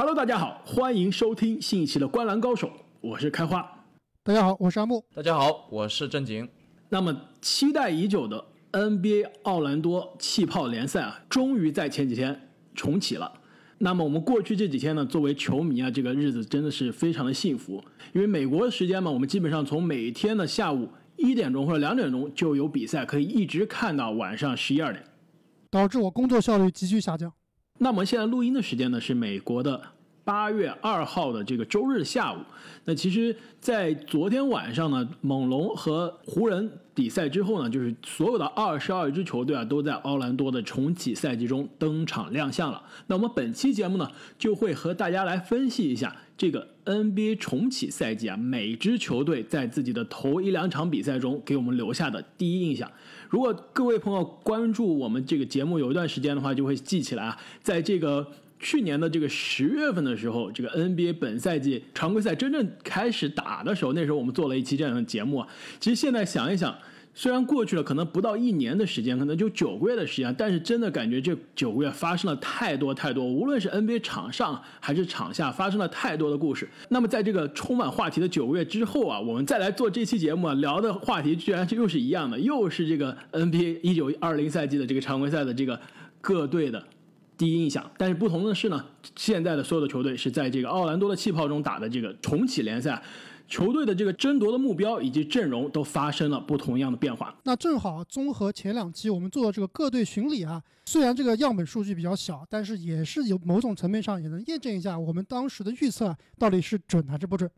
Hello，大家好，欢迎收听新一期的《观篮高手》，我是开花。大家好，我是阿木。大家好，我是正经。那么期待已久的 NBA 奥兰多气泡联赛啊，终于在前几天重启了。那么我们过去这几天呢，作为球迷啊，这个日子真的是非常的幸福，因为美国的时间嘛，我们基本上从每天的下午一点钟或者两点钟就有比赛，可以一直看到晚上十一二点，导致我工作效率急剧下降。那么现在录音的时间呢是美国的八月二号的这个周日下午。那其实，在昨天晚上呢，猛龙和湖人比赛之后呢，就是所有的二十二支球队啊，都在奥兰多的重启赛季中登场亮相了。那我们本期节目呢，就会和大家来分析一下这个 NBA 重启赛季啊，每支球队在自己的头一两场比赛中给我们留下的第一印象。如果各位朋友关注我们这个节目有一段时间的话，就会记起来啊，在这个去年的这个十月份的时候，这个 NBA 本赛季常规赛真正开始打的时候，那时候我们做了一期这样的节目啊。其实现在想一想，虽然过去了可能不到一年的时间，可能就九个月的时间，但是真的感觉这九个月发生了太多太多，无论是 NBA 场上还是场下，发生了太多的故事。那么在这个充满话题的九个月之后啊，我们再来做这期节目啊，聊的话题居然又是一样的，又是这个 NBA 一九二零赛季的这个常规赛的这个各队的。第一印象，但是不同的是呢，现在的所有的球队是在这个奥兰多的气泡中打的这个重启联赛，球队的这个争夺的目标以及阵容都发生了不同样的变化。那正好综合前两期我们做的这个各队巡礼啊，虽然这个样本数据比较小，但是也是有某种层面上也能验证一下我们当时的预测到底是准还是不准。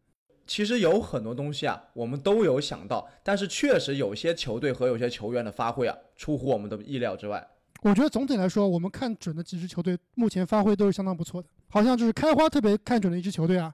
其实有很多东西啊，我们都有想到，但是确实有些球队和有些球员的发挥啊，出乎我们的意料之外。我觉得总体来说，我们看准的几支球队目前发挥都是相当不错的。好像就是开花特别看准的一支球队啊，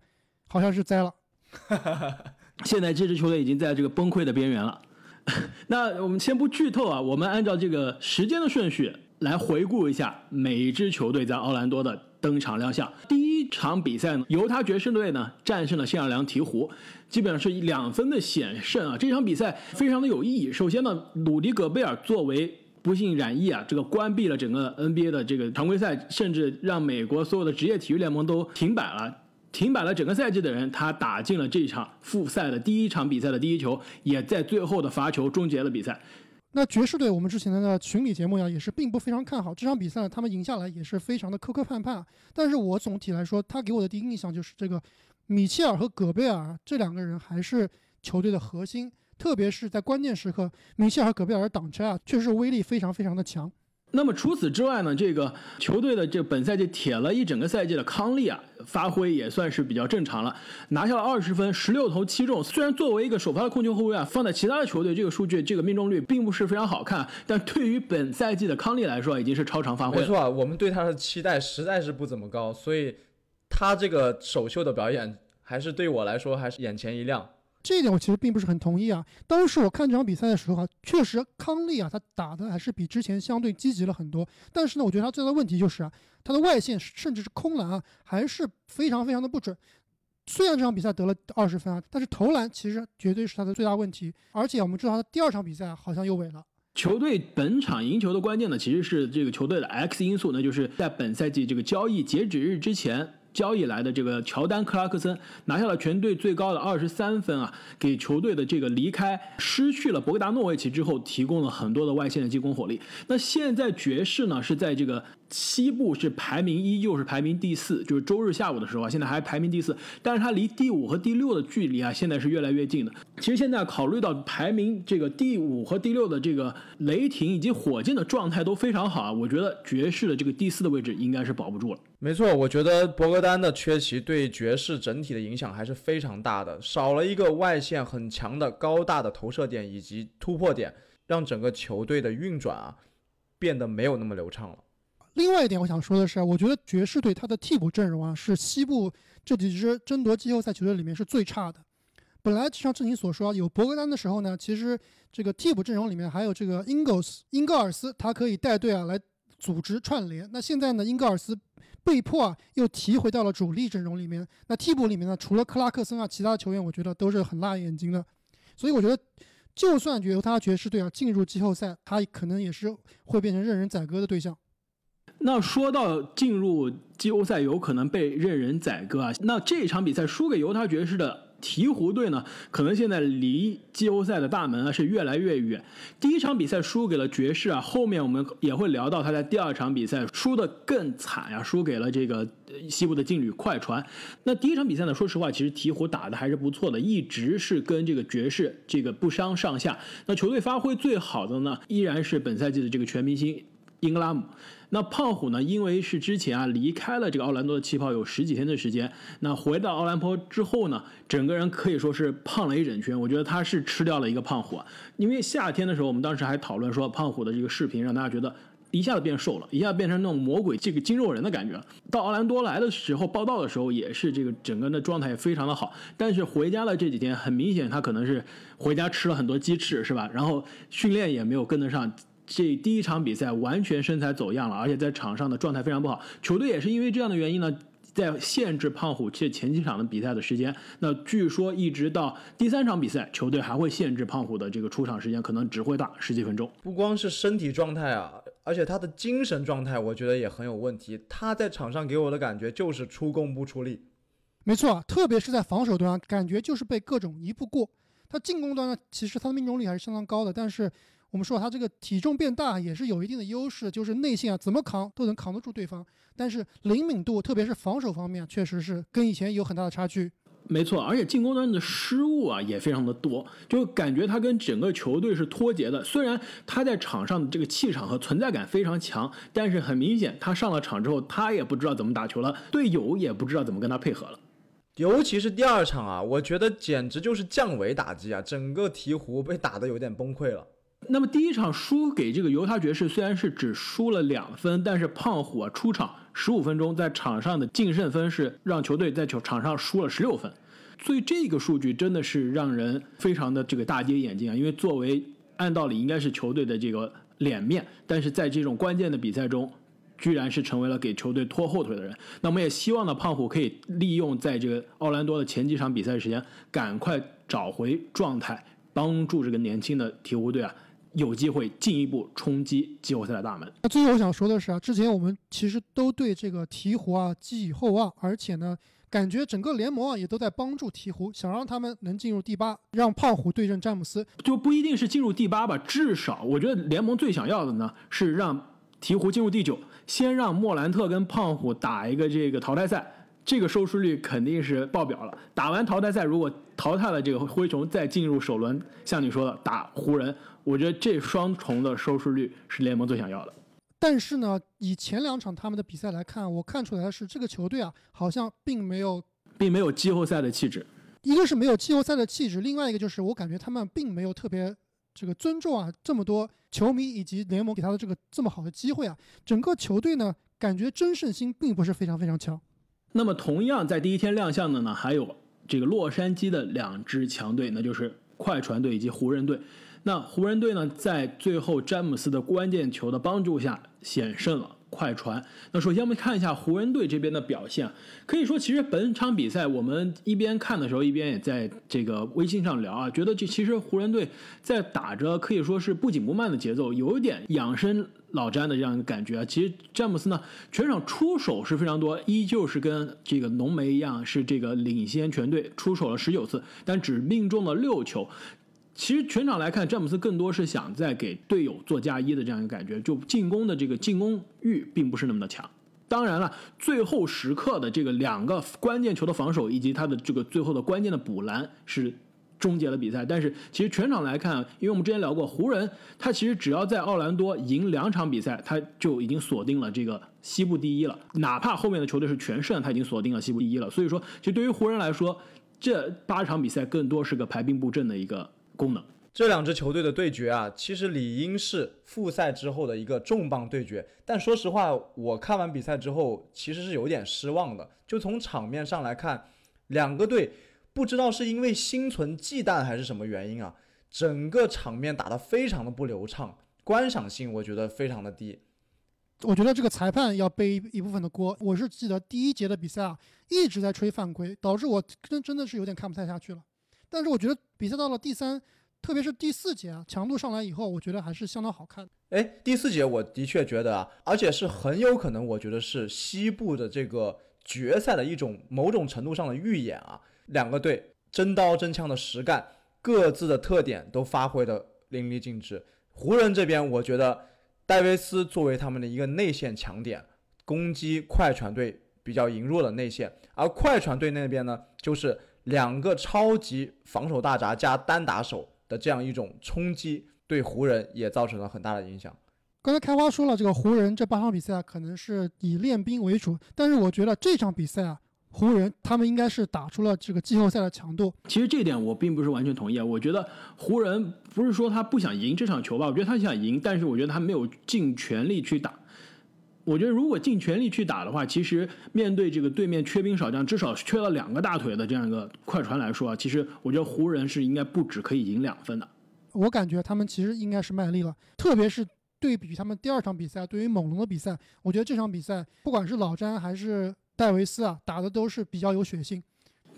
好像是栽了。现在这支球队已经在这个崩溃的边缘了。那我们先不剧透啊，我们按照这个时间的顺序来回顾一下每一支球队在奥兰多的登场亮相。第一场比赛呢，犹他爵士队呢战胜了新奥尔良鹈鹕，基本上是两分的险胜啊。这场比赛非常的有意义。首先呢，鲁迪·戈贝尔作为不幸染疫啊，这个关闭了整个 NBA 的这个常规赛，甚至让美国所有的职业体育联盟都停摆了，停摆了整个赛季的人，他打进了这场复赛的第一场比赛的第一球，也在最后的罚球终结了比赛。那爵士队，我们之前的群里节目呀，也是并不非常看好这场比赛，他们赢下来也是非常的磕磕绊绊。但是我总体来说，他给我的第一印象就是这个米切尔和戈贝尔这两个人还是球队的核心。特别是在关键时刻，米切尔和戈贝尔挡拆啊，确实威力非常非常的强。那么除此之外呢，这个球队的这本赛季铁了一整个赛季的康利啊，发挥也算是比较正常了，拿下了二十分，十六投七中。虽然作为一个首发的控球后卫啊，放在其他的球队，这个数据这个命中率并不是非常好看，但对于本赛季的康利来说，已经是超常发挥。没错，啊我们对他的期待实在是不怎么高，所以他这个首秀的表演，还是对我来说还是眼前一亮。这一点我其实并不是很同意啊。当时我看这场比赛的时候啊，确实康利啊，他打的还是比之前相对积极了很多。但是呢，我觉得他最大的问题就是啊，他的外线甚至是空篮啊，还是非常非常的不准。虽然这场比赛得了二十分啊，但是投篮其实绝对是他的最大问题。而且我们知道他第二场比赛好像又萎了。球队本场赢球的关键呢，其实是这个球队的 X 因素，那就是在本赛季这个交易截止日之前。交易来的这个乔丹·克拉克森拿下了全队最高的二十三分啊，给球队的这个离开失去了博格达诺维奇之后，提供了很多的外线的进攻火力。那现在爵士呢是在这个西部是排名依旧是排名第四，就是周日下午的时候啊，现在还排名第四，但是它离第五和第六的距离啊，现在是越来越近的。其实现在考虑到排名这个第五和第六的这个雷霆以及火箭的状态都非常好啊，我觉得爵士的这个第四的位置应该是保不住了。没错，我觉得博格丹的缺席对爵士整体的影响还是非常大的，少了一个外线很强的高大的投射点以及突破点，让整个球队的运转啊变得没有那么流畅了。另外一点，我想说的是，我觉得爵士队他的替补阵容啊是西部这几支争夺季后赛球队里面是最差的。本来就像正经所说，有博格丹的时候呢，其实这个替补阵容里面还有这个英格斯英格尔斯，他可以带队啊来组织串联。那现在呢，英格尔斯。被迫啊，又提回到了主力阵容里面。那替补里面呢，除了克拉克森啊，其他球员我觉得都是很辣眼睛的。所以我觉得，就算犹他爵士队啊进入季后赛，他可能也是会变成任人宰割的对象。那说到进入季后赛有可能被任人宰割啊，那这场比赛输给犹他爵士的。鹈鹕队呢，可能现在离季后赛的大门啊是越来越远。第一场比赛输给了爵士啊，后面我们也会聊到他在第二场比赛输的更惨呀，输给了这个西部的劲旅快船。那第一场比赛呢，说实话，其实鹈鹕打的还是不错的，一直是跟这个爵士这个不相上下。那球队发挥最好的呢，依然是本赛季的这个全明星英格拉姆。那胖虎呢？因为是之前啊离开了这个奥兰多的气泡有十几天的时间，那回到奥兰坡之后呢，整个人可以说是胖了一整圈。我觉得他是吃掉了一个胖虎啊。因为夏天的时候，我们当时还讨论说胖虎的这个视频，让大家觉得一下子变瘦了，一下变成那种魔鬼这个筋肉人的感觉。到奥兰多来的时候报道的时候，也是这个整个人的状态非常的好。但是回家了这几天，很明显他可能是回家吃了很多鸡翅，是吧？然后训练也没有跟得上。这第一场比赛完全身材走样了，而且在场上的状态非常不好。球队也是因为这样的原因呢，在限制胖虎这前几场的比赛的时间。那据说一直到第三场比赛，球队还会限制胖虎的这个出场时间，可能只会打十几分钟。不光是身体状态啊，而且他的精神状态，我觉得也很有问题。他在场上给我的感觉就是出工不出力。没错，特别是在防守端，感觉就是被各种一步过。他进攻端呢，其实他的命中率还是相当高的，但是。我们说他这个体重变大也是有一定的优势，就是内线啊怎么扛都能扛得住对方，但是灵敏度特别是防守方面确实是跟以前有很大的差距。没错，而且进攻端的失误啊也非常的多，就感觉他跟整个球队是脱节的。虽然他在场上的这个气场和存在感非常强，但是很明显他上了场之后他也不知道怎么打球了，队友也不知道怎么跟他配合了。尤其是第二场啊，我觉得简直就是降维打击啊，整个鹈鹕被打得有点崩溃了。那么第一场输给这个犹他爵士，虽然是只输了两分，但是胖虎啊出场十五分钟，在场上的净胜分是让球队在球场上输了十六分，所以这个数据真的是让人非常的这个大跌眼镜啊！因为作为按道理应该是球队的这个脸面，但是在这种关键的比赛中，居然是成为了给球队拖后腿的人。那我们也希望呢，胖虎可以利用在这个奥兰多的前几场比赛时间，赶快找回状态，帮助这个年轻的鹈鹕队啊。有机会进一步冲击季后赛的大门。那最后我想说的是啊，之前我们其实都对这个鹈鹕啊寄予厚望，而且呢，感觉整个联盟啊也都在帮助鹈鹕，想让他们能进入第八，让胖虎对阵詹姆斯，就不一定是进入第八吧，至少我觉得联盟最想要的呢是让鹈鹕进入第九，先让莫兰特跟胖虎打一个这个淘汰赛，这个收视率肯定是爆表了。打完淘汰赛，如果淘汰了这个灰熊，再进入首轮，像你说的打湖人。我觉得这双重的收视率是联盟最想要的。但是呢，以前两场他们的比赛来看，我看出来的是这个球队啊，好像并没有，并没有季后赛的气质。一个是没有季后赛的气质，另外一个就是我感觉他们并没有特别这个尊重啊这么多球迷以及联盟给他的这个这么好的机会啊。整个球队呢，感觉争胜心并不是非常非常强。那么同样在第一天亮相的呢，还有这个洛杉矶的两支强队，那就是快船队以及湖人队。那湖人队呢，在最后詹姆斯的关键球的帮助下险胜了快船。那首先我们看一下湖人队这边的表现，可以说其实本场比赛我们一边看的时候，一边也在这个微信上聊啊，觉得这其实湖人队在打着可以说是不紧不慢的节奏，有一点养生老詹的这样一个感觉啊。其实詹姆斯呢，全场出手是非常多，依旧是跟这个浓眉一样，是这个领先全队出手了十九次，但只命中了六球。其实全场来看，詹姆斯更多是想在给队友做加一的这样一个感觉，就进攻的这个进攻欲并不是那么的强。当然了，最后时刻的这个两个关键球的防守，以及他的这个最后的关键的补篮是终结了比赛。但是其实全场来看，因为我们之前聊过，湖人他其实只要在奥兰多赢两场比赛，他就已经锁定了这个西部第一了。哪怕后面的球队是全胜，他已经锁定了西部第一了。所以说，其实对于湖人来说，这八场比赛更多是个排兵布阵的一个。功能，这两支球队的对决啊，其实理应是复赛之后的一个重磅对决。但说实话，我看完比赛之后，其实是有点失望的。就从场面上来看，两个队不知道是因为心存忌惮还是什么原因啊，整个场面打得非常的不流畅，观赏性我觉得非常的低。我觉得这个裁判要背一部分的锅。我是记得第一节的比赛啊，一直在吹犯规，导致我真真的是有点看不太下去了。但是我觉得比赛到了第三特别是第四节啊，强度上来以后，我觉得还是相当好看。哎，第四节我的确觉得啊，而且是很有可能，我觉得是西部的这个决赛的一种某种程度上的预演啊。两个队真刀真枪的实干，各自的特点都发挥的淋漓尽致。湖人这边，我觉得戴维斯作为他们的一个内线强点，攻击快船队比较羸弱的内线，而快船队那边呢，就是两个超级防守大闸加单打手的这样一种冲击。对湖人也造成了很大的影响。刚才开花说了，这个湖人这八场比赛啊，可能是以练兵为主，但是我觉得这场比赛啊，湖人他们应该是打出了这个季后赛的强度。其实这点我并不是完全同意啊，我觉得湖人不是说他不想赢这场球吧，我觉得他想赢，但是我觉得他没有尽全力去打。我觉得如果尽全力去打的话，其实面对这个对面缺兵少将，至少缺了两个大腿的这样一个快船来说啊，其实我觉得湖人是应该不止可以赢两分的。我感觉他们其实应该是卖力了，特别是对比他们第二场比赛，对于猛龙的比赛，我觉得这场比赛不管是老詹还是戴维斯啊，打的都是比较有血性。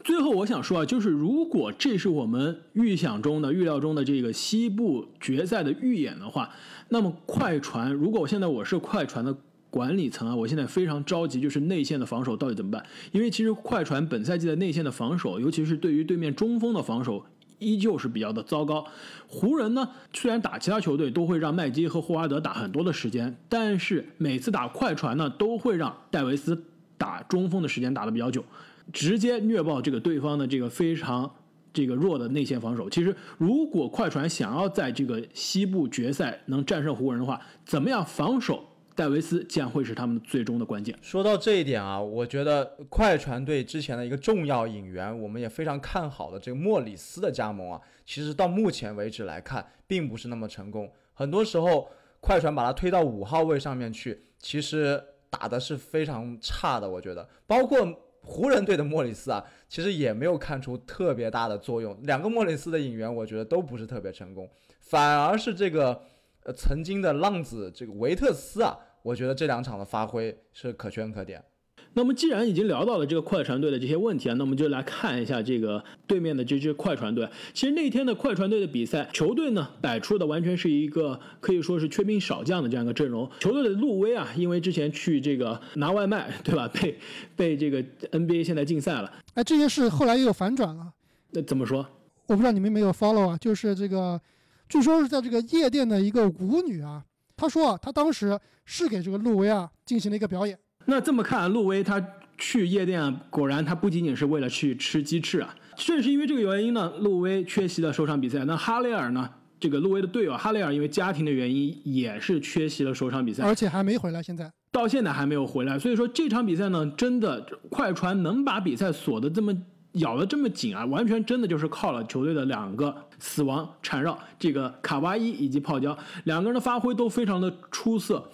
最后我想说啊，就是如果这是我们预想中的、预料中的这个西部决赛的预演的话，那么快船，如果我现在我是快船的管理层啊，我现在非常着急，就是内线的防守到底怎么办？因为其实快船本赛季的内线的防守，尤其是对于对面中锋的防守。依旧是比较的糟糕。湖人呢，虽然打其他球队都会让麦基和霍华德打很多的时间，但是每次打快船呢，都会让戴维斯打中锋的时间打的比较久，直接虐爆这个对方的这个非常这个弱的内线防守。其实，如果快船想要在这个西部决赛能战胜湖人的话，怎么样防守？戴维斯将会是他们最终的关键。说到这一点啊，我觉得快船队之前的一个重要引援，我们也非常看好的这个莫里斯的加盟啊，其实到目前为止来看，并不是那么成功。很多时候，快船把他推到五号位上面去，其实打的是非常差的。我觉得，包括湖人队的莫里斯啊，其实也没有看出特别大的作用。两个莫里斯的引援，我觉得都不是特别成功，反而是这个呃曾经的浪子这个维特斯啊。我觉得这两场的发挥是可圈可点。那么，既然已经聊到了这个快船队的这些问题啊，那我们就来看一下这个对面的这支快船队。其实那天的快船队的比赛，球队呢摆出的完全是一个可以说是缺兵少将的这样一个阵容。球队的路威啊，因为之前去这个拿外卖，对吧？被被这个 NBA 现在禁赛了。哎，这件事后来又有反转了。那怎么说？我不知道你们没有 follow 啊，就是这个，据说是在这个夜店的一个舞女啊。他说啊，他当时是给这个路威啊进行了一个表演。那这么看，路威他去夜店，果然他不仅仅是为了去吃鸡翅啊。正是因为这个原因呢，路威缺席了首场比赛。那哈雷尔呢，这个路威的队友哈雷尔因为家庭的原因也是缺席了首场比赛，而且还没回来。现在到现在还没有回来。所以说这场比赛呢，真的快船能把比赛锁得这么。咬得这么紧啊，完全真的就是靠了球队的两个死亡缠绕，这个卡哇伊以及泡椒两个人的发挥都非常的出色。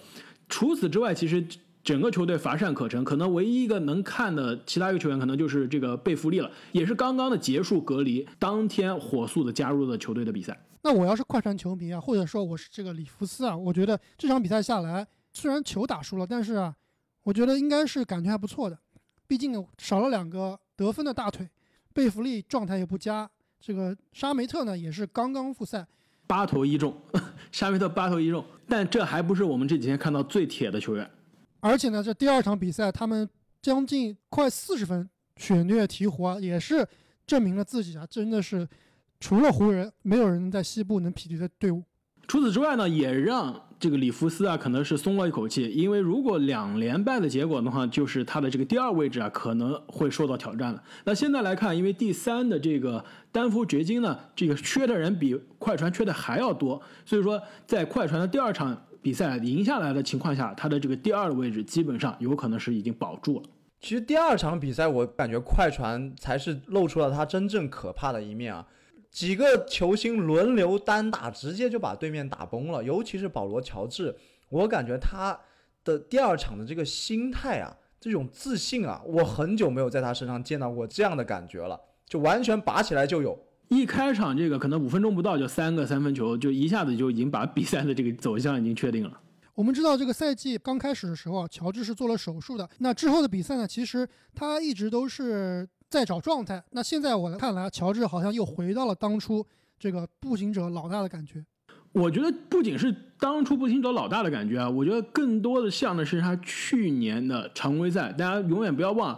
除此之外，其实整个球队乏善可陈，可能唯一一个能看的其他一个球员，可能就是这个贝弗利了，也是刚刚的结束隔离，当天火速的加入了球队的比赛。那我要是快船球迷啊，或者说我是这个里弗斯啊，我觉得这场比赛下来，虽然球打输了，但是啊，我觉得应该是感觉还不错的，毕竟少了两个。得分的大腿，贝弗利状态也不佳。这个沙梅特呢，也是刚刚复赛，八投一中。沙梅特八投一中，但这还不是我们这几天看到最铁的球员。而且呢，这第二场比赛，他们将近快四十分血虐鹈鹕啊，也是证明了自己啊，真的是除了湖人，没有人在西部能匹敌的队伍。除此之外呢，也让。这个里弗斯啊，可能是松了一口气，因为如果两连败的结果的话，就是他的这个第二位置啊，可能会受到挑战了。那现在来看，因为第三的这个丹佛掘金呢，这个缺的人比快船缺的还要多，所以说在快船的第二场比赛赢下来的情况下，他的这个第二的位置基本上有可能是已经保住了。其实第二场比赛，我感觉快船才是露出了他真正可怕的一面啊。几个球星轮流单打，直接就把对面打崩了。尤其是保罗·乔治，我感觉他的第二场的这个心态啊，这种自信啊，我很久没有在他身上见到过这样的感觉了，就完全拔起来就有。一开场这个可能五分钟不到就三个三分球，就一下子就已经把比赛的这个走向已经确定了。我们知道这个赛季刚开始的时候啊，乔治是做了手术的。那之后的比赛呢，其实他一直都是。在找状态。那现在我来看来，乔治好像又回到了当初这个步行者老大的感觉。我觉得不仅是当初步行者老大的感觉啊，我觉得更多的像的是他去年的常规赛。大家永远不要忘，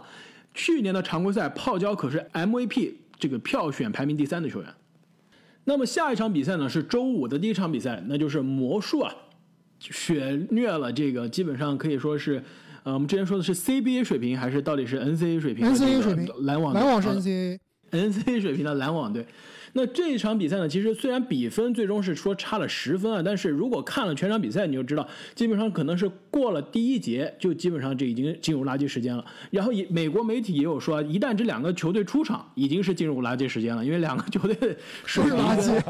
去年的常规赛泡椒可是 MVP 这个票选排名第三的球员。那么下一场比赛呢是周五的第一场比赛，那就是魔术啊，血虐了这个基本上可以说是，呃，我们之前说的是 CBA 水平还是到底是 NCAA 水平？NCAA 水平，篮网篮网是啊 NCAA。NCAA 水平的篮网队。那这一场比赛呢，其实虽然比分最终是说差了十分啊，但是如果看了全场比赛，你就知道，基本上可能是过了第一节，就基本上这已经进入垃圾时间了。然后也美国媒体也有说，一旦这两个球队出场，已经是进入垃圾时间了，因为两个球队 水平垃圾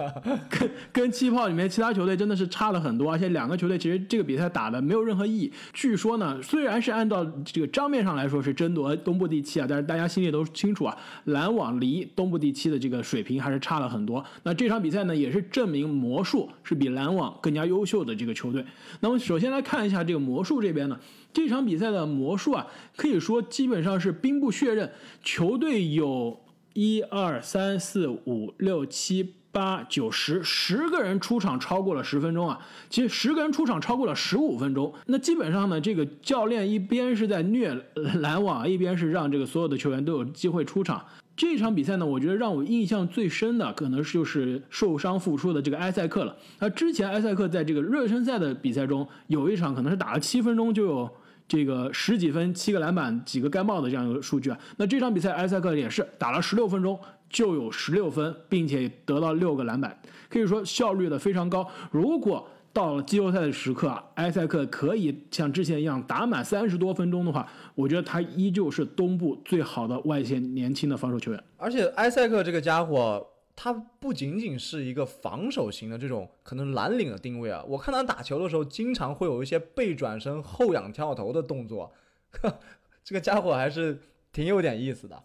跟跟跟气泡里面其他球队真的是差了很多，而且两个球队其实这个比赛打的没有任何意义。据说呢，虽然是按照这个账面上来说是争夺东部第七啊，但是大家心里都清楚啊，篮网离东部第七的这个水平还是差差了很多。那这场比赛呢，也是证明魔术是比篮网更加优秀的这个球队。那么首先来看一下这个魔术这边呢，这场比赛的魔术啊，可以说基本上是兵不血刃，球队有一二三四五六七。八九十十个人出场超过了十分钟啊，其实十个人出场超过了十五分钟，那基本上呢，这个教练一边是在虐篮网，一边是让这个所有的球员都有机会出场。这场比赛呢，我觉得让我印象最深的可能就是受伤复出的这个埃塞克了。那之前埃塞克在这个热身赛的比赛中，有一场可能是打了七分钟就有这个十几分、七个篮板、几个盖帽的这样一个数据啊。那这场比赛埃塞克也是打了十六分钟就有十六分，并且得到六个篮板，可以说效率的非常高。如果到了季后赛的时刻啊，埃塞克可以像之前一样打满三十多分钟的话，我觉得他依旧是东部最好的外线年轻的防守球员。而且埃塞克这个家伙，他不仅仅是一个防守型的这种可能蓝领的定位啊，我看他打球的时候，经常会有一些背转身、后仰跳投的动作，呵 这个家伙还是挺有点意思的。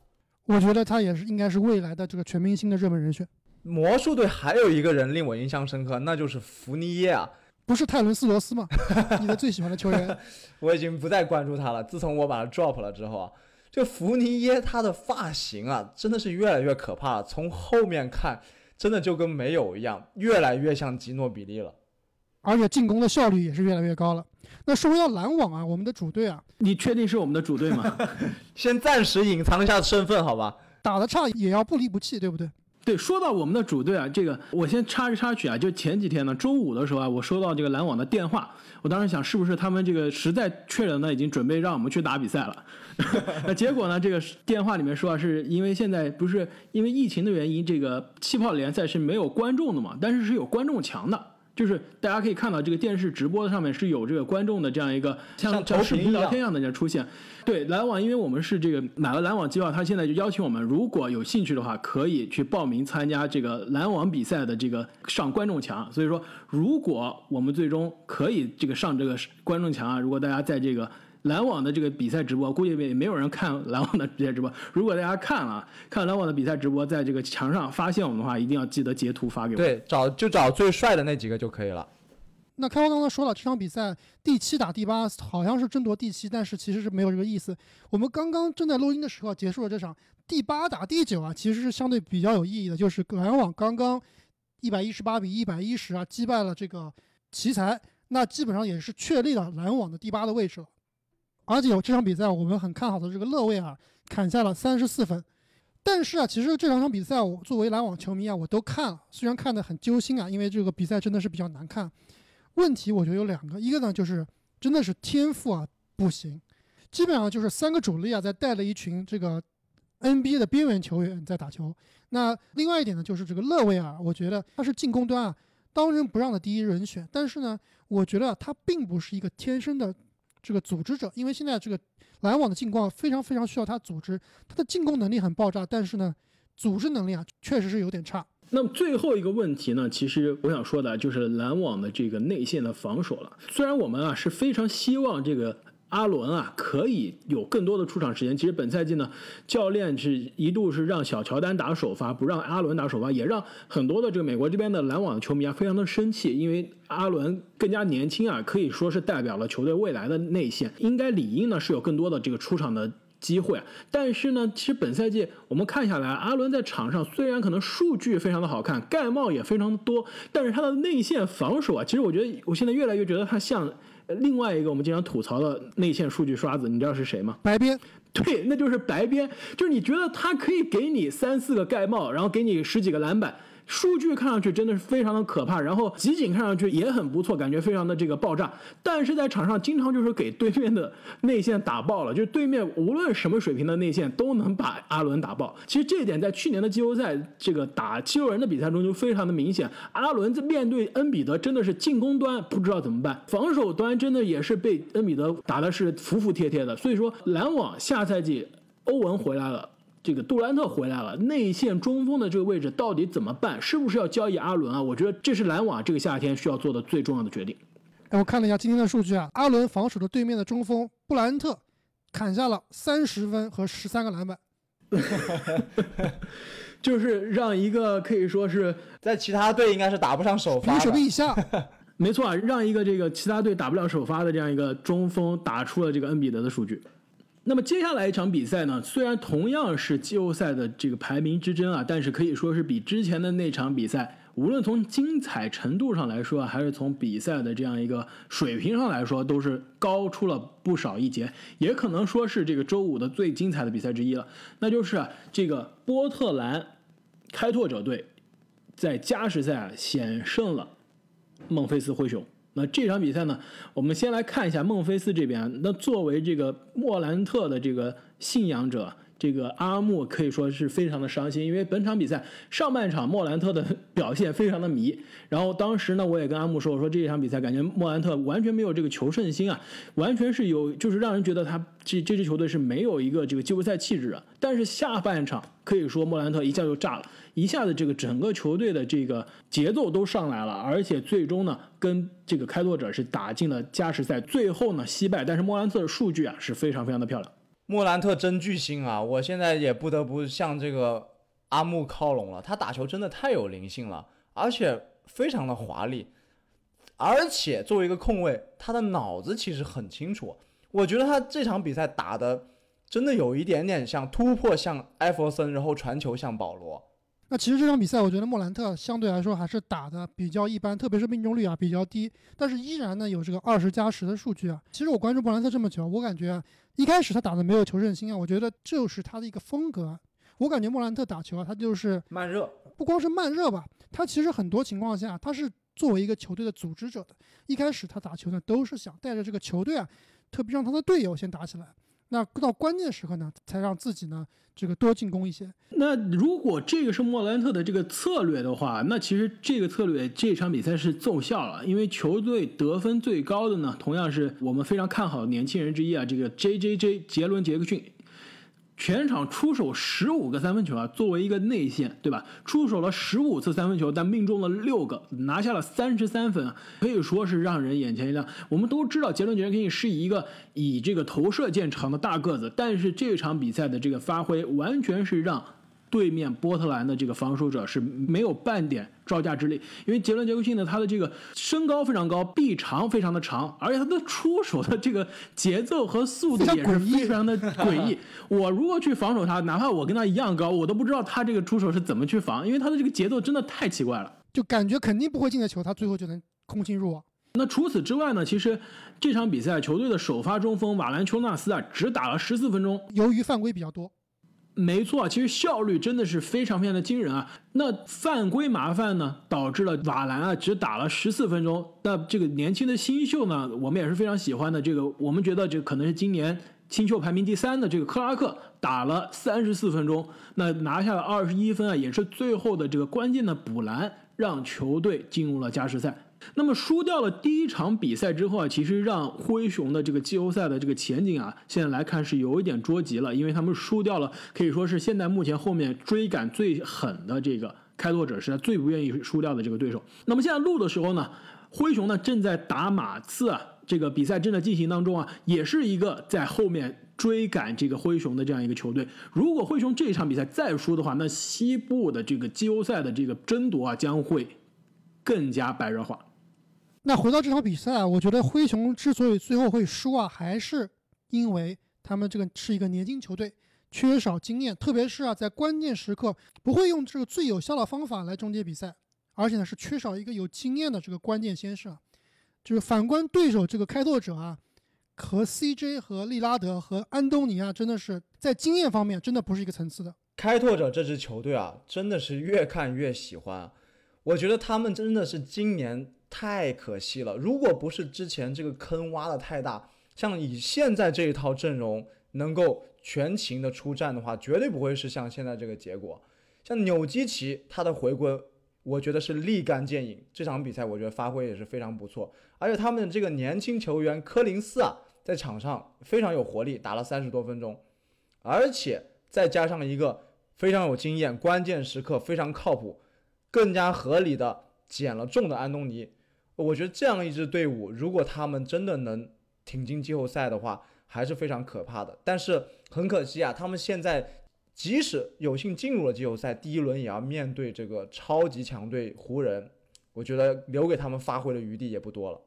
我觉得他也是应该是未来的这个全明星的热门人选，魔术队还有一个人令我印象深刻，那就是福尼耶啊。不是泰伦斯罗斯吗？你的最喜欢的球员。我已经不再关注他了。自从我把他 drop 了之后啊，这福尼耶他的发型啊，真的是越来越可怕了。从后面看，真的就跟没有一样，越来越像吉诺比利了。而且进攻的效率也是越来越高了。那说回到篮网啊，我们的主队啊，你确定是我们的主队吗？先暂时隐藏一下身份，好吧？打得差也要不离不弃，对不对？对，说到我们的主队啊，这个我先插一插曲啊，就前几天呢，周五的时候啊，我收到这个篮网的电话，我当时想是不是他们这个实在确认呢，已经准备让我们去打比赛了。那结果呢，这个电话里面说啊，是因为现在不是因为疫情的原因，这个气泡联赛是没有观众的嘛，但是是有观众墙的。就是大家可以看到，这个电视直播上面是有这个观众的这样一个像像视频聊天一样的这样出现。对篮网，因为我们是这个买了篮网机票，他现在就邀请我们，如果有兴趣的话，可以去报名参加这个篮网比赛的这个上观众墙。所以说，如果我们最终可以这个上这个观众墙啊，如果大家在这个篮网的这个比赛直播，估计也没有人看篮网的比赛直播。如果大家看了看篮网的比赛直播，在这个墙上发现我们的话，一定要记得截图发给我。对，找就找最帅的那几个就可以了。那开花刚刚说了，这场比赛第七打第八，好像是争夺第七，但是其实是没有这个意思。我们刚刚正在录音的时候结束了这场第八打第九啊，其实是相对比较有意义的，就是篮网刚刚一百一十八比一百一十啊击败了这个奇才，那基本上也是确立了篮网的第八的位置了。而且这场比赛我们很看好的这个勒维尔砍下了三十四分，但是啊，其实这两场比赛我作为篮网球迷啊，我都看了，虽然看得很揪心啊，因为这个比赛真的是比较难看。问题我觉得有两个，一个呢就是真的是天赋啊不行，基本上就是三个主力啊在带了一群这个 NBA 的边缘球员在打球。那另外一点呢，就是这个勒维尔，我觉得他是进攻端啊当仁不让的第一人选，但是呢，我觉得他并不是一个天生的这个组织者，因为现在这个篮网的进攻啊非常非常需要他组织，他的进攻能力很爆炸，但是呢，组织能力啊确实是有点差。那么最后一个问题呢，其实我想说的就是篮网的这个内线的防守了。虽然我们啊是非常希望这个阿伦啊可以有更多的出场时间，其实本赛季呢，教练是一度是让小乔丹打首发，不让阿伦打首发，也让很多的这个美国这边的篮网的球迷啊非常的生气，因为阿伦更加年轻啊，可以说是代表了球队未来的内线，应该理应呢是有更多的这个出场的。机会。但是呢，其实本赛季我们看下来，阿伦在场上虽然可能数据非常的好看，盖帽也非常的多，但是他的内线防守啊，其实我觉得我现在越来越觉得他像另外一个我们经常吐槽的内线数据刷子，你知道是谁吗？白边。对，那就是白边，就是你觉得他可以给你三四个盖帽，然后给你十几个篮板。数据看上去真的是非常的可怕，然后集锦看上去也很不错，感觉非常的这个爆炸，但是在场上经常就是给对面的内线打爆了，就是对面无论什么水平的内线都能把阿伦打爆。其实这一点在去年的季后赛这个打七六人的比赛中就非常的明显，阿伦在面对恩比德真的是进攻端不知道怎么办，防守端真的也是被恩比德打的是服服帖帖的。所以说篮网下赛季欧文回来了。这个杜兰特回来了，内线中锋的这个位置到底怎么办？是不是要交易阿伦啊？我觉得这是篮网这个夏天需要做的最重要的决定。哎，我看了一下今天的数据啊，阿伦防守的对面的中锋布莱恩特砍下了三十分和十三个篮板，就是让一个可以说是在其他队应该是打不上首发，手臂以下，没错啊，让一个这个其他队打不了首发的这样一个中锋打出了这个恩比德的数据。那么接下来一场比赛呢，虽然同样是季后赛的这个排名之争啊，但是可以说是比之前的那场比赛，无论从精彩程度上来说，还是从比赛的这样一个水平上来说，都是高出了不少一截，也可能说是这个周五的最精彩的比赛之一了。那就是这个波特兰开拓者队在加时赛啊险胜了孟菲斯灰熊。那这场比赛呢，我们先来看一下孟菲斯这边。那作为这个莫兰特的这个信仰者，这个阿木可以说是非常的伤心，因为本场比赛上半场莫兰特的 表现非常的迷。然后当时呢，我也跟阿木说，我说这一场比赛感觉莫兰特完全没有这个求胜心啊，完全是有就是让人觉得他这这支球队是没有一个这个季后赛气质啊。但是下半场可以说莫兰特一下就炸了。一下子，这个整个球队的这个节奏都上来了，而且最终呢，跟这个开拓者是打进了加时赛，最后呢惜败。但是莫兰特的数据啊是非常非常的漂亮。莫兰特真巨星啊！我现在也不得不向这个阿木靠拢了，他打球真的太有灵性了，而且非常的华丽，而且作为一个控卫，他的脑子其实很清楚。我觉得他这场比赛打的真的有一点点像突破，像艾弗森，然后传球像保罗。那其实这场比赛，我觉得莫兰特相对来说还是打的比较一般，特别是命中率啊比较低，但是依然呢有这个二十加十的数据啊。其实我关注莫兰特这么久，我感觉啊，一开始他打的没有求胜心啊，我觉得这就是他的一个风格。我感觉莫兰特打球啊，他就是慢热，不光是慢热吧，他其实很多情况下他是作为一个球队的组织者的。一开始他打球呢，都是想带着这个球队啊，特别让他的队友先打起来。那到关键时刻呢，才让自己呢这个多进攻一些。那如果这个是莫兰特的这个策略的话，那其实这个策略这场比赛是奏效了，因为球队得分最高的呢，同样是我们非常看好的年轻人之一啊，这个 J J J 杰伦杰克逊。全场出手十五个三分球啊，作为一个内线，对吧？出手了十五次三分球，但命中了六个，拿下了三十三分，可以说是让人眼前一亮。我们都知道杰伦杰克逊是一个以这个投射见长的大个子，但是这场比赛的这个发挥完全是让。对面波特兰的这个防守者是没有半点招架之力，因为杰伦杰克逊呢，他的这个身高非常高，臂长非常的长，而且他的出手的这个节奏和速度也是非常的诡异。我如果去防守他，哪怕我跟他一样高，我都不知道他这个出手是怎么去防，因为他的这个节奏真的太奇怪了，就感觉肯定不会进的球，他最后就能空心入网。那除此之外呢？其实这场比赛球队的首发中锋瓦兰丘纳斯啊，只打了十四分钟，由于犯规比较多。没错，其实效率真的是非常非常的惊人啊。那犯规麻烦呢，导致了瓦兰啊只打了十四分钟。那这个年轻的新秀呢，我们也是非常喜欢的。这个我们觉得这可能是今年新秀排名第三的这个克拉克打了三十四分钟，那拿下了二十一分啊，也是最后的这个关键的补篮，让球队进入了加时赛。那么输掉了第一场比赛之后啊，其实让灰熊的这个季后赛的这个前景啊，现在来看是有一点捉急了，因为他们输掉了，可以说是现在目前后面追赶最狠的这个开拓者，是他最不愿意输掉的这个对手。那么现在录的时候呢，灰熊呢正在打马刺啊，这个比赛正在进行当中啊，也是一个在后面追赶这个灰熊的这样一个球队。如果灰熊这一场比赛再输的话，那西部的这个季后赛的这个争夺啊，将会更加白热化。那回到这场比赛啊，我觉得灰熊之所以最后会输啊，还是因为他们这个是一个年轻球队，缺少经验，特别是啊在关键时刻不会用这个最有效的方法来终结比赛，而且呢是缺少一个有经验的这个关键先生。就是反观对手这个开拓者啊，和 CJ 和利拉德和安东尼啊，真的是在经验方面真的不是一个层次的。开拓者这支球队啊，真的是越看越喜欢。我觉得他们真的是今年太可惜了。如果不是之前这个坑挖的太大，像以现在这一套阵容能够全勤的出战的话，绝对不会是像现在这个结果。像纽基奇他的回归，我觉得是立竿见影。这场比赛我觉得发挥也是非常不错。而且他们这个年轻球员科林斯啊，在场上非常有活力，打了三十多分钟，而且再加上一个非常有经验、关键时刻非常靠谱、更加合理的减了重的安东尼，我觉得这样一支队伍，如果他们真的能挺进季后赛的话，还是非常可怕的。但是很可惜啊，他们现在即使有幸进入了季后赛，第一轮也要面对这个超级强队湖人，我觉得留给他们发挥的余地也不多了。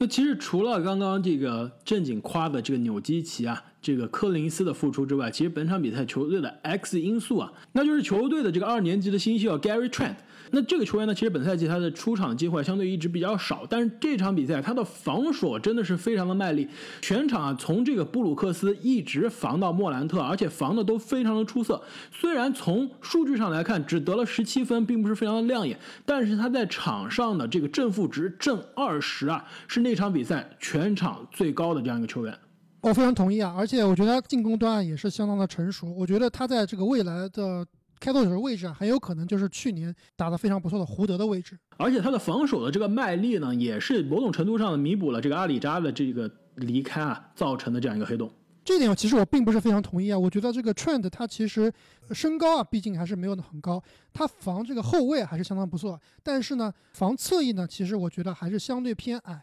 那其实除了刚刚这个正经夸的这个纽基奇啊，这个科林斯的复出之外，其实本场比赛球队的 X 因素啊，那就是球队的这个二年级的新秀 Gary Trent。那这个球员呢，其实本赛季他的出场机会相对一直比较少，但是这场比赛他的防守真的是非常的卖力，全场啊从这个布鲁克斯一直防到莫兰特，而且防的都非常的出色。虽然从数据上来看只得了十七分，并不是非常的亮眼，但是他在场上的这个正负值正二十啊，是那场比赛全场最高的这样一个球员。我非常同意啊，而且我觉得他进攻端也是相当的成熟，我觉得他在这个未来的。开拓者的位置啊，很有可能就是去年打得非常不错的胡德的位置，而且他的防守的这个卖力呢，也是某种程度上弥补了这个阿里扎的这个离开啊造成的这样一个黑洞。这点其实我并不是非常同意啊，我觉得这个 Trent 他其实身高啊，毕竟还是没有很高，他防这个后卫还是相当不错，但是呢，防侧翼呢，其实我觉得还是相对偏矮。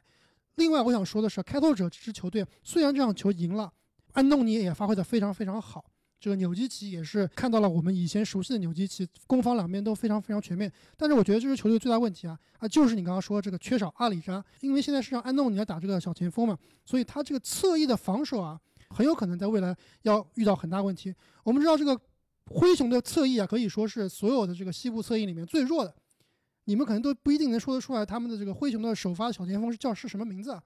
另外，我想说的是，开拓者这支球队虽然这场球赢了，安东尼也发挥的非常非常好。这个纽基奇也是看到了我们以前熟悉的纽基奇，攻防两面都非常非常全面。但是我觉得这支球队最大问题啊啊，就是你刚刚说这个缺少阿里扎，因为现在是让安东尼来打这个小前锋嘛，所以他这个侧翼的防守啊，很有可能在未来要遇到很大问题。我们知道这个灰熊的侧翼啊，可以说是所有的这个西部侧翼里面最弱的，你们可能都不一定能说得出来他们的这个灰熊的首发小前锋是叫是什么名字啊？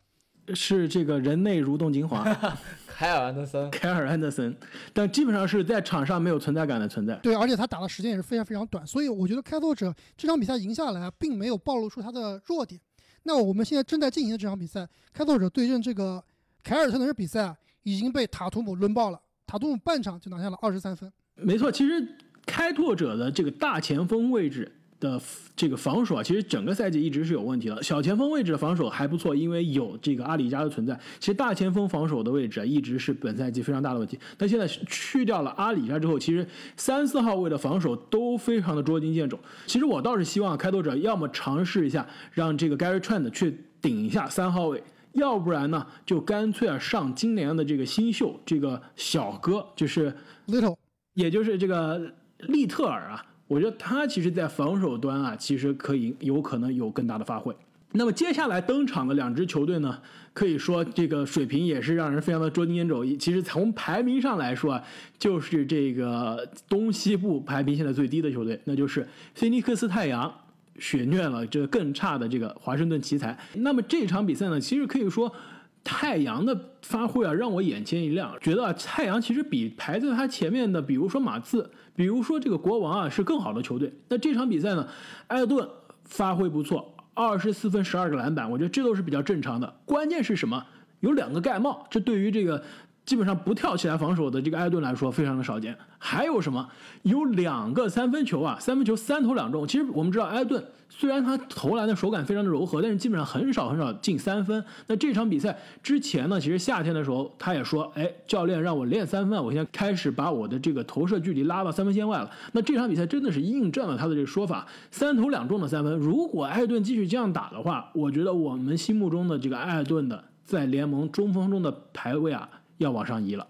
是这个人类蠕动精华，凯尔安德森，凯尔安德森，但基本上是在场上没有存在感的存在。对，而且他打的时间也是非常非常短，所以我觉得开拓者这场比赛赢下来啊，并没有暴露出他的弱点。那我们现在正在进行的这场比赛，开拓者对阵这个凯尔特人的比赛啊，已经被塔图姆抡爆了，塔图姆半场就拿下了二十三分。没错，其实开拓者的这个大前锋位置。的这个防守啊，其实整个赛季一直是有问题的。小前锋位置的防守还不错，因为有这个阿里扎的存在。其实大前锋防守的位置啊，一直是本赛季非常大的问题。但现在去掉了阿里扎之后，其实三四号位的防守都非常的捉襟见肘。其实我倒是希望开拓者要么尝试一下让这个 Gary Trent 去顶一下三号位，要不然呢就干脆啊上今年的这个新秀这个小哥，就是 Little，也就是这个利特尔啊。我觉得他其实，在防守端啊，其实可以有可能有更大的发挥。那么接下来登场的两支球队呢，可以说这个水平也是让人非常的捉襟见肘。其实从排名上来说啊，就是这个东西部排名现在最低的球队，那就是菲尼克斯太阳血虐了这更差的这个华盛顿奇才。那么这场比赛呢，其实可以说。太阳的发挥啊，让我眼前一亮，觉得啊太阳其实比排在他前面的，比如说马刺，比如说这个国王啊，是更好的球队。那这场比赛呢，艾顿发挥不错，二十四分十二个篮板，我觉得这都是比较正常的。关键是什么？有两个盖帽，这对于这个。基本上不跳起来防守的这个艾顿来说非常的少见。还有什么？有两个三分球啊，三分球三投两中。其实我们知道艾顿虽然他投篮的手感非常的柔和，但是基本上很少很少进三分。那这场比赛之前呢，其实夏天的时候他也说，哎，教练让我练三分，我现在开始把我的这个投射距离拉到三分线外了。那这场比赛真的是印证了他的这个说法，三投两中的三分。如果艾顿继续这样打的话，我觉得我们心目中的这个艾顿的在联盟中锋中的排位啊。要往上移了。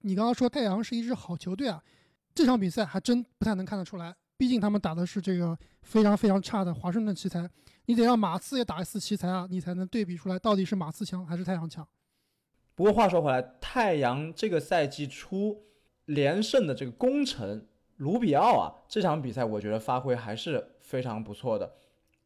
你刚刚说太阳是一支好球队啊，这场比赛还真不太能看得出来。毕竟他们打的是这个非常非常差的华盛顿奇才，你得让马刺也打一次奇才啊，你才能对比出来到底是马刺强还是太阳强。不过话说回来，太阳这个赛季初连胜的这个功臣卢比奥啊，这场比赛我觉得发挥还是非常不错的，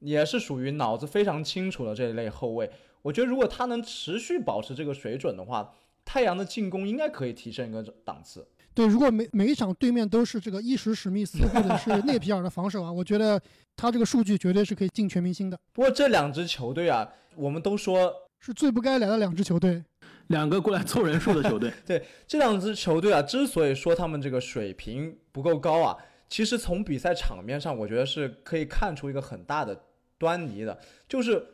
也是属于脑子非常清楚的这一类后卫。我觉得如果他能持续保持这个水准的话，太阳的进攻应该可以提升一个档次。对，如果每每一场对面都是这个伊什史密斯或者是内皮尔的防守啊，我觉得他这个数据绝对是可以进全明星的。不过这两支球队啊，我们都说是最不该来的两支球队，两个过来凑人数的球队。对，这两支球队啊，之所以说他们这个水平不够高啊，其实从比赛场面上，我觉得是可以看出一个很大的端倪的，就是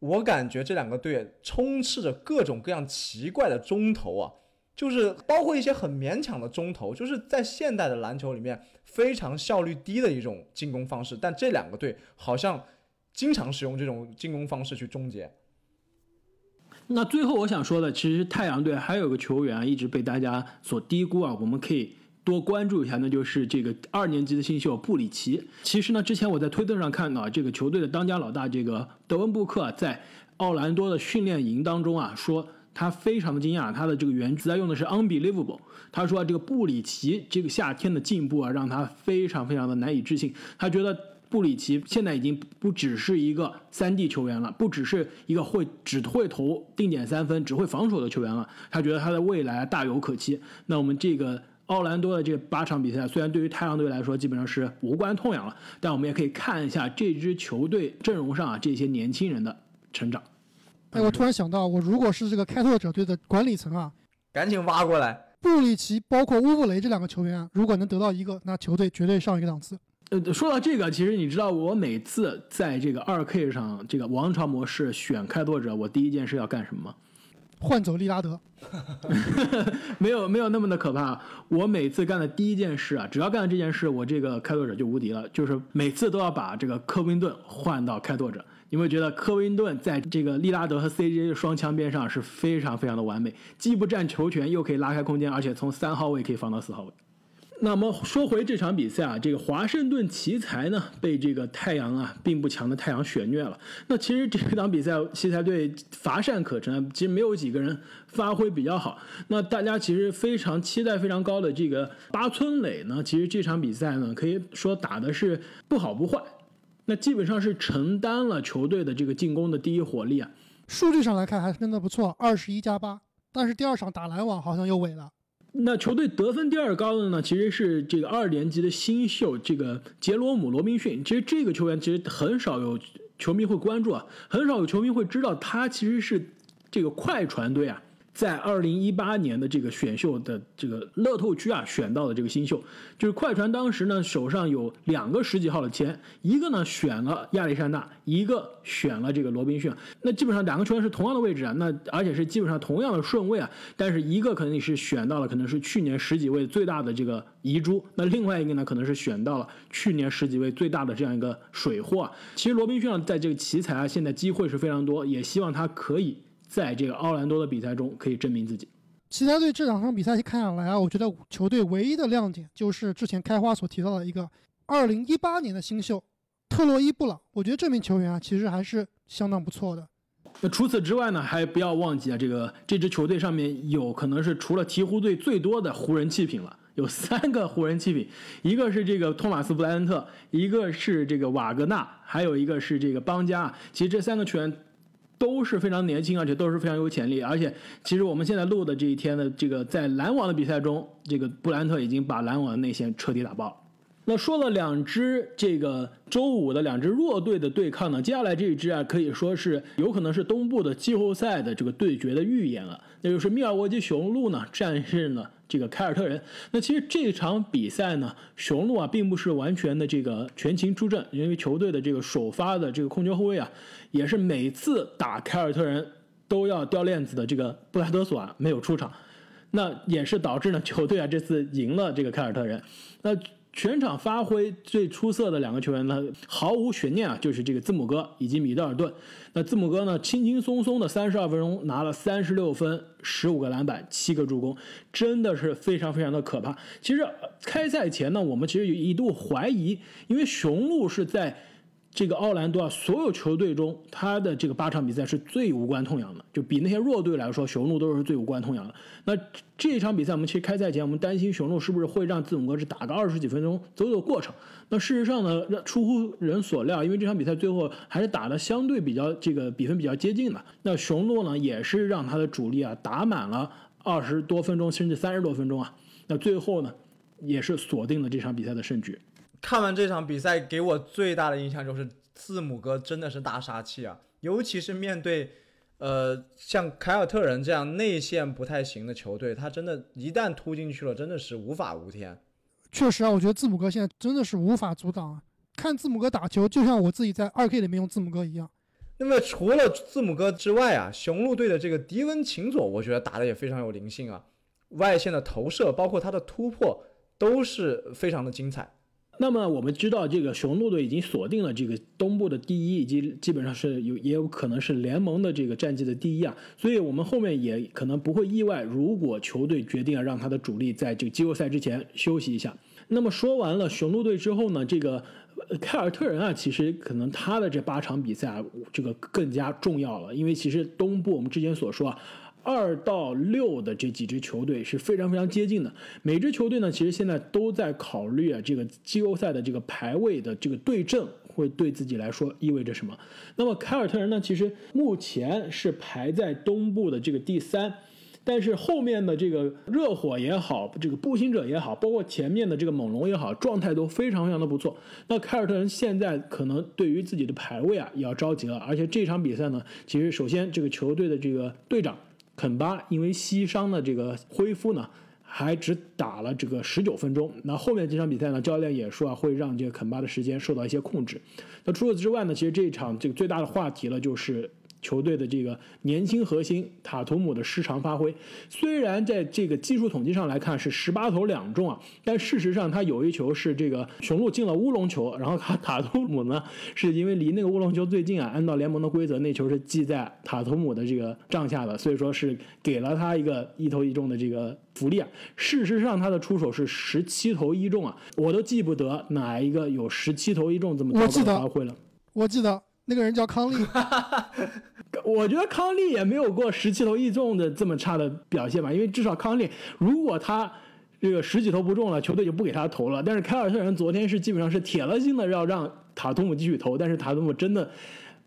我感觉这两个队充斥着各种各样奇怪的中投啊。就是包括一些很勉强的中投，就是在现代的篮球里面非常效率低的一种进攻方式。但这两个队好像经常使用这种进攻方式去终结。那最后我想说的，其实太阳队还有个球员一直被大家所低估啊，我们可以多关注一下，那就是这个二年级的新秀布里奇。其实呢，之前我在推特上看到这个球队的当家老大这个德文布克在奥兰多的训练营当中啊说。他非常的惊讶，他的这个原词用的是 unbelievable。他说这个布里奇这个夏天的进步啊，让他非常非常的难以置信。他觉得布里奇现在已经不只是一个三 D 球员了，不只是一个会只会投定点三分、只会防守的球员了。他觉得他的未来大有可期。那我们这个奥兰多的这八场比赛，虽然对于太阳队来说基本上是无关痛痒了，但我们也可以看一下这支球队阵容上啊这些年轻人的成长。哎，我突然想到，我如果是这个开拓者队的管理层啊，赶紧挖过来布里奇，包括乌布雷这两个球员，如果能得到一个，那球队绝对上一个档次。呃，说到这个，其实你知道，我每次在这个二 K 上这个王朝模式选开拓者，我第一件事要干什么吗？换走利拉德。没有没有那么的可怕。我每次干的第一件事啊，只要干了这件事，我这个开拓者就无敌了。就是每次都要把这个科温顿换到开拓者。你会觉得科温顿在这个利拉德和 CJ 的双枪边上是非常非常的完美，既不占球权，又可以拉开空间，而且从三号位可以放到四号位。那么说回这场比赛啊，这个华盛顿奇才呢被这个太阳啊并不强的太阳血虐了。那其实这场比赛奇才队乏善可陈，其实没有几个人发挥比较好。那大家其实非常期待非常高的这个八村垒呢，其实这场比赛呢可以说打的是不好不坏。那基本上是承担了球队的这个进攻的第一火力啊。数据上来看还真的不错，二十一加八。但是第二场打篮网好像又萎了。那球队得分第二高的呢，其实是这个二年级的新秀这个杰罗姆罗宾逊。其实这个球员其实很少有球迷会关注啊，很少有球迷会知道他其实是这个快船队啊。在二零一八年的这个选秀的这个乐透区啊，选到的这个新秀，就是快船当时呢手上有两个十几号的签，一个呢选了亚历山大，一个选了这个罗宾逊。那基本上两个球员是同样的位置啊，那而且是基本上同样的顺位啊。但是一个可能你是选到了可能是去年十几位最大的这个遗珠，那另外一个呢可能是选到了去年十几位最大的这样一个水货。其实罗宾逊在这个奇才啊，现在机会是非常多，也希望他可以。在这个奥兰多的比赛中，可以证明自己。其他队这两场比赛看下来啊，我觉得球队唯一的亮点就是之前开花所提到的一个2018年的新秀特洛伊·布朗。我觉得这名球员啊，其实还是相当不错的。那除此之外呢，还不要忘记啊，这个这支球队上面有可能是除了鹈鹕队最多的湖人弃品了，有三个湖人弃品，一个是这个托马斯·布莱恩特，一个是这个瓦格纳，还有一个是这个邦加。其实这三个球员。都是非常年轻，而且都是非常有潜力。而且，其实我们现在录的这一天的这个在篮网的比赛中，这个布兰特已经把篮网的内线彻底打爆了。那说了两支这个周五的两支弱队的对抗呢，接下来这一支啊，可以说是有可能是东部的季后赛的这个对决的预演了。那就是密尔沃基雄鹿呢战胜了。这个凯尔特人，那其实这场比赛呢，雄鹿啊并不是完全的这个全勤出阵，因为球队的这个首发的这个控球后卫啊，也是每次打凯尔特人都要掉链子的这个布莱德索啊没有出场，那也是导致呢球队啊这次赢了这个凯尔特人，那。全场发挥最出色的两个球员呢，毫无悬念啊，就是这个字母哥以及米德尔顿。那字母哥呢，轻轻松松的三十二分钟拿了三十六分、十五个篮板、七个助攻，真的是非常非常的可怕。其实开赛前呢，我们其实有一度怀疑，因为雄鹿是在这个奥兰多啊，所有球队中他的这个八场比赛是最无关痛痒的，就比那些弱队来说，雄鹿都是最无关痛痒的。那这场比赛我们其实开赛前我们担心雄鹿是不是会让字母哥只打个二十几分钟走走过程。那事实上呢，出乎人所料，因为这场比赛最后还是打的相对比较这个比分比较接近的。那雄鹿呢也是让他的主力啊打满了二十多分钟，甚至三十多分钟啊。那最后呢也是锁定了这场比赛的胜局。看完这场比赛，给我最大的印象就是字母哥真的是大杀器啊！尤其是面对，呃，像凯尔特人这样内线不太行的球队，他真的，一旦突进去了，真的是无法无天。确实啊，我觉得字母哥现在真的是无法阻挡啊！看字母哥打球，就像我自己在二 K 里面用字母哥一样。那么除了字母哥之外啊，雄鹿队的这个迪文琴佐，我觉得打的也非常有灵性啊，外线的投射，包括他的突破，都是非常的精彩。那么我们知道，这个雄鹿队已经锁定了这个东部的第一，以及基本上是有也有可能是联盟的这个战绩的第一啊。所以我们后面也可能不会意外，如果球队决定让他的主力在这个季后赛之前休息一下。那么说完了雄鹿队之后呢，这个凯尔特人啊，其实可能他的这八场比赛啊，这个更加重要了，因为其实东部我们之前所说啊。二到六的这几支球队是非常非常接近的，每支球队呢，其实现在都在考虑啊，这个季后赛的这个排位的这个对阵会对自己来说意味着什么。那么凯尔特人呢，其实目前是排在东部的这个第三，但是后面的这个热火也好，这个步行者也好，包括前面的这个猛龙也好，状态都非常非常的不错。那凯尔特人现在可能对于自己的排位啊也要着急了，而且这场比赛呢，其实首先这个球队的这个队长。肯巴因为膝伤的这个恢复呢，还只打了这个十九分钟。那后面这场比赛呢，教练也说啊，会让这个肯巴的时间受到一些控制。那除此之外呢，其实这一场这个最大的话题了，就是。球队的这个年轻核心塔图姆的失常发挥，虽然在这个技术统计上来看是十八投两中啊，但事实上他有一球是这个雄鹿进了乌龙球，然后他塔图姆呢是因为离那个乌龙球最近啊，按照联盟的规则，那球是记在塔图姆的这个账下的，所以说是给了他一个一投一中的这个福利啊。事实上他的出手是十七投一中啊，我都记不得哪一个有十七投一中这么高的发挥了。我记得那个人叫康利。我觉得康利也没有过十七投一中的这么差的表现吧，因为至少康利如果他这个十几投不中了，球队就不给他投了。但是凯尔特人昨天是基本上是铁了心的要让塔图姆继续投，但是塔图姆真的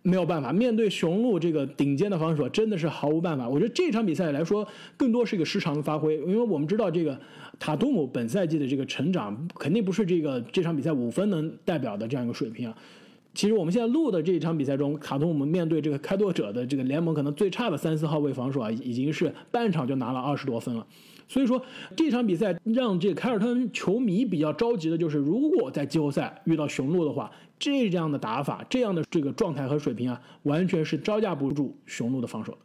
没有办法，面对雄鹿这个顶尖的防守，真的是毫无办法。我觉得这场比赛来说，更多是一个失常的发挥，因为我们知道这个塔图姆本赛季的这个成长，肯定不是这个这场比赛五分能代表的这样一个水平啊。其实我们现在录的这一场比赛中，卡通我们面对这个开拓者的这个联盟可能最差的三四号位防守啊，已经是半场就拿了二十多分了。所以说这场比赛让这个凯尔特人球迷比较着急的就是，如果在季后赛遇到雄鹿的话，这样的打法、这样的这个状态和水平啊，完全是招架不住雄鹿的防守。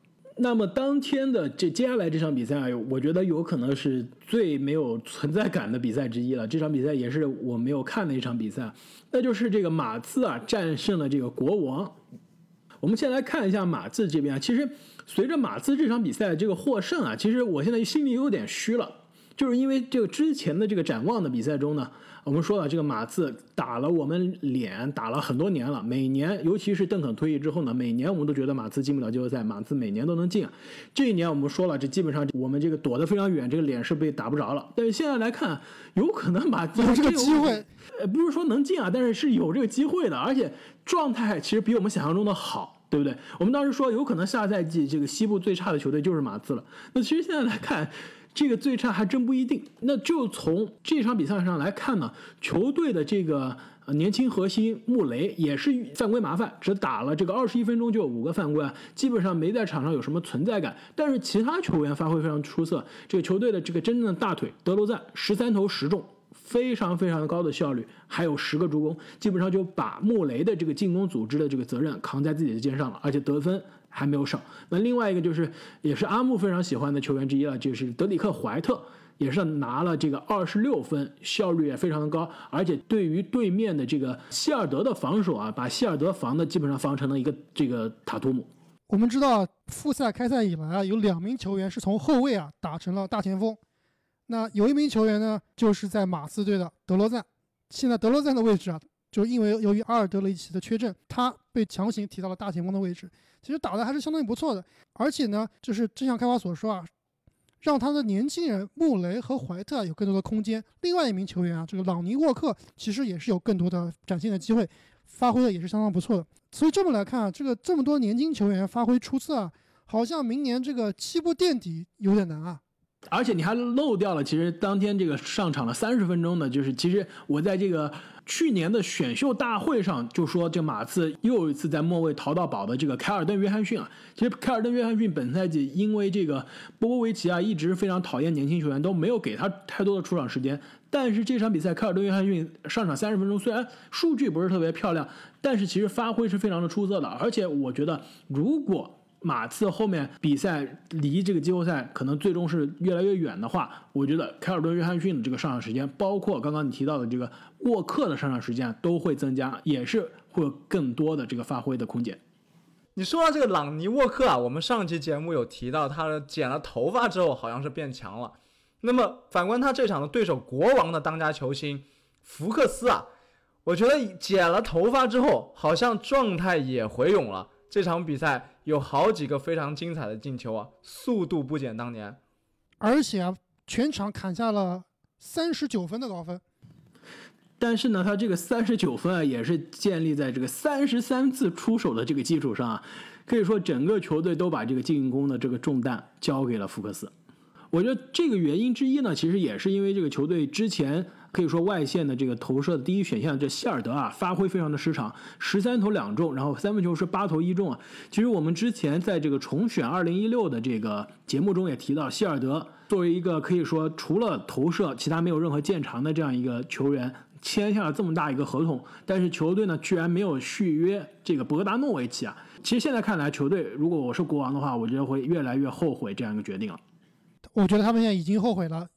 那么当天的这接下来这场比赛，我觉得有可能是最没有存在感的比赛之一了。这场比赛也是我没有看的一场比赛，那就是这个马刺啊战胜了这个国王。我们先来看一下马刺这边啊，其实随着马刺这场比赛这个获胜啊，其实我现在心里有点虚了，就是因为这个之前的这个展望的比赛中呢。我们说了，这个马刺打了我们脸，打了很多年了。每年，尤其是邓肯退役之后呢，每年我们都觉得马刺进不了季后赛，马刺每年都能进啊。这一年我们说了，这基本上我们这个躲得非常远，这个脸是被打不着了。但是现在来看，有可能马刺有这个机会，呃，不是说能进啊，但是是有这个机会的，而且状态其实比我们想象中的好，对不对？我们当时说有可能下赛季这个西部最差的球队就是马刺了。那其实现在来看。这个最差还真不一定。那就从这场比赛上来看呢，球队的这个年轻核心穆雷也是犯规麻烦，只打了这个二十一分钟就有五个犯规，基本上没在场上有什么存在感。但是其他球员发挥非常出色。这个球队的这个真正的大腿德罗赞十三投十中，非常非常高的效率，还有十个助攻，基本上就把穆雷的这个进攻组织的这个责任扛在自己的肩上了，而且得分。还没有少。那另外一个就是，也是阿木非常喜欢的球员之一了，就是德里克怀特，也是拿了这个二十六分，效率也非常的高，而且对于对面的这个希尔德的防守啊，把希尔德防的基本上防成了一个这个塔图姆。我们知道复赛开赛以来啊，有两名球员是从后卫啊打成了大前锋，那有一名球员呢，就是在马刺队的德罗赞。现在德罗赞的位置啊，就因为由于阿尔德雷奇的缺阵，他被强行提到了大前锋的位置，其实打的还是相当不错的。而且呢，就是正像开发所说啊，让他的年轻人穆雷和怀特有更多的空间。另外一名球员啊，这个朗尼沃克其实也是有更多的展现的机会，发挥的也是相当不错的。所以这么来看啊，这个这么多年轻球员发挥出色啊，好像明年这个七步垫底有点难啊。而且你还漏掉了，其实当天这个上场了三十分钟的，就是其实我在这个去年的选秀大会上就说，这马刺又一次在末位淘到宝的这个凯尔顿·约翰逊啊。其实凯尔顿·约翰逊本赛季因为这个波波维奇啊一直非常讨厌年轻球员，都没有给他太多的出场时间。但是这场比赛凯尔顿·约翰逊上场三十分钟，虽然数据不是特别漂亮，但是其实发挥是非常的出色的。而且我觉得如果马刺后面比赛离这个季后赛可能最终是越来越远的话，我觉得凯尔顿·约翰逊的这个上场时间，包括刚刚你提到的这个沃克的上场时间都会增加，也是会有更多的这个发挥的空间。你说到这个朗尼沃克啊，我们上期节目有提到，他剪了头发之后好像是变强了。那么反观他这场的对手国王的当家球星福克斯啊，我觉得剪了头发之后好像状态也回勇了。这场比赛有好几个非常精彩的进球啊，速度不减当年，而且啊，全场砍下了三十九分的高分。但是呢，他这个三十九分啊，也是建立在这个三十三次出手的这个基础上啊，可以说整个球队都把这个进攻的这个重担交给了福克斯。我觉得这个原因之一呢，其实也是因为这个球队之前。可以说外线的这个投射的第一选项，这希尔德啊，发挥非常的失常，十三投两中，然后三分球是八投一中啊。其实我们之前在这个重选二零一六的这个节目中也提到，希尔德作为一个可以说除了投射其他没有任何见长的这样一个球员，签下了这么大一个合同，但是球队呢居然没有续约这个博格达诺维奇啊。其实现在看来，球队如果我是国王的话，我觉得会越来越后悔这样一个决定了。我觉得他们现在已经后悔了。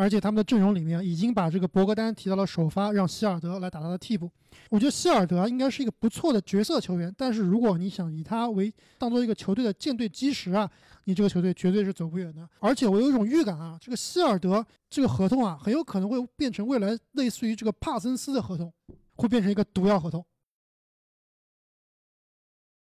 而且他们的阵容里面已经把这个博格丹提到了首发，让希尔德来打他的替补。我觉得希尔德应该是一个不错的角色球员，但是如果你想以他为当做一个球队的舰队基石啊，你这个球队绝对是走不远的。而且我有一种预感啊，这个希尔德这个合同啊，很有可能会变成未来类似于这个帕森斯的合同，会变成一个毒药合同。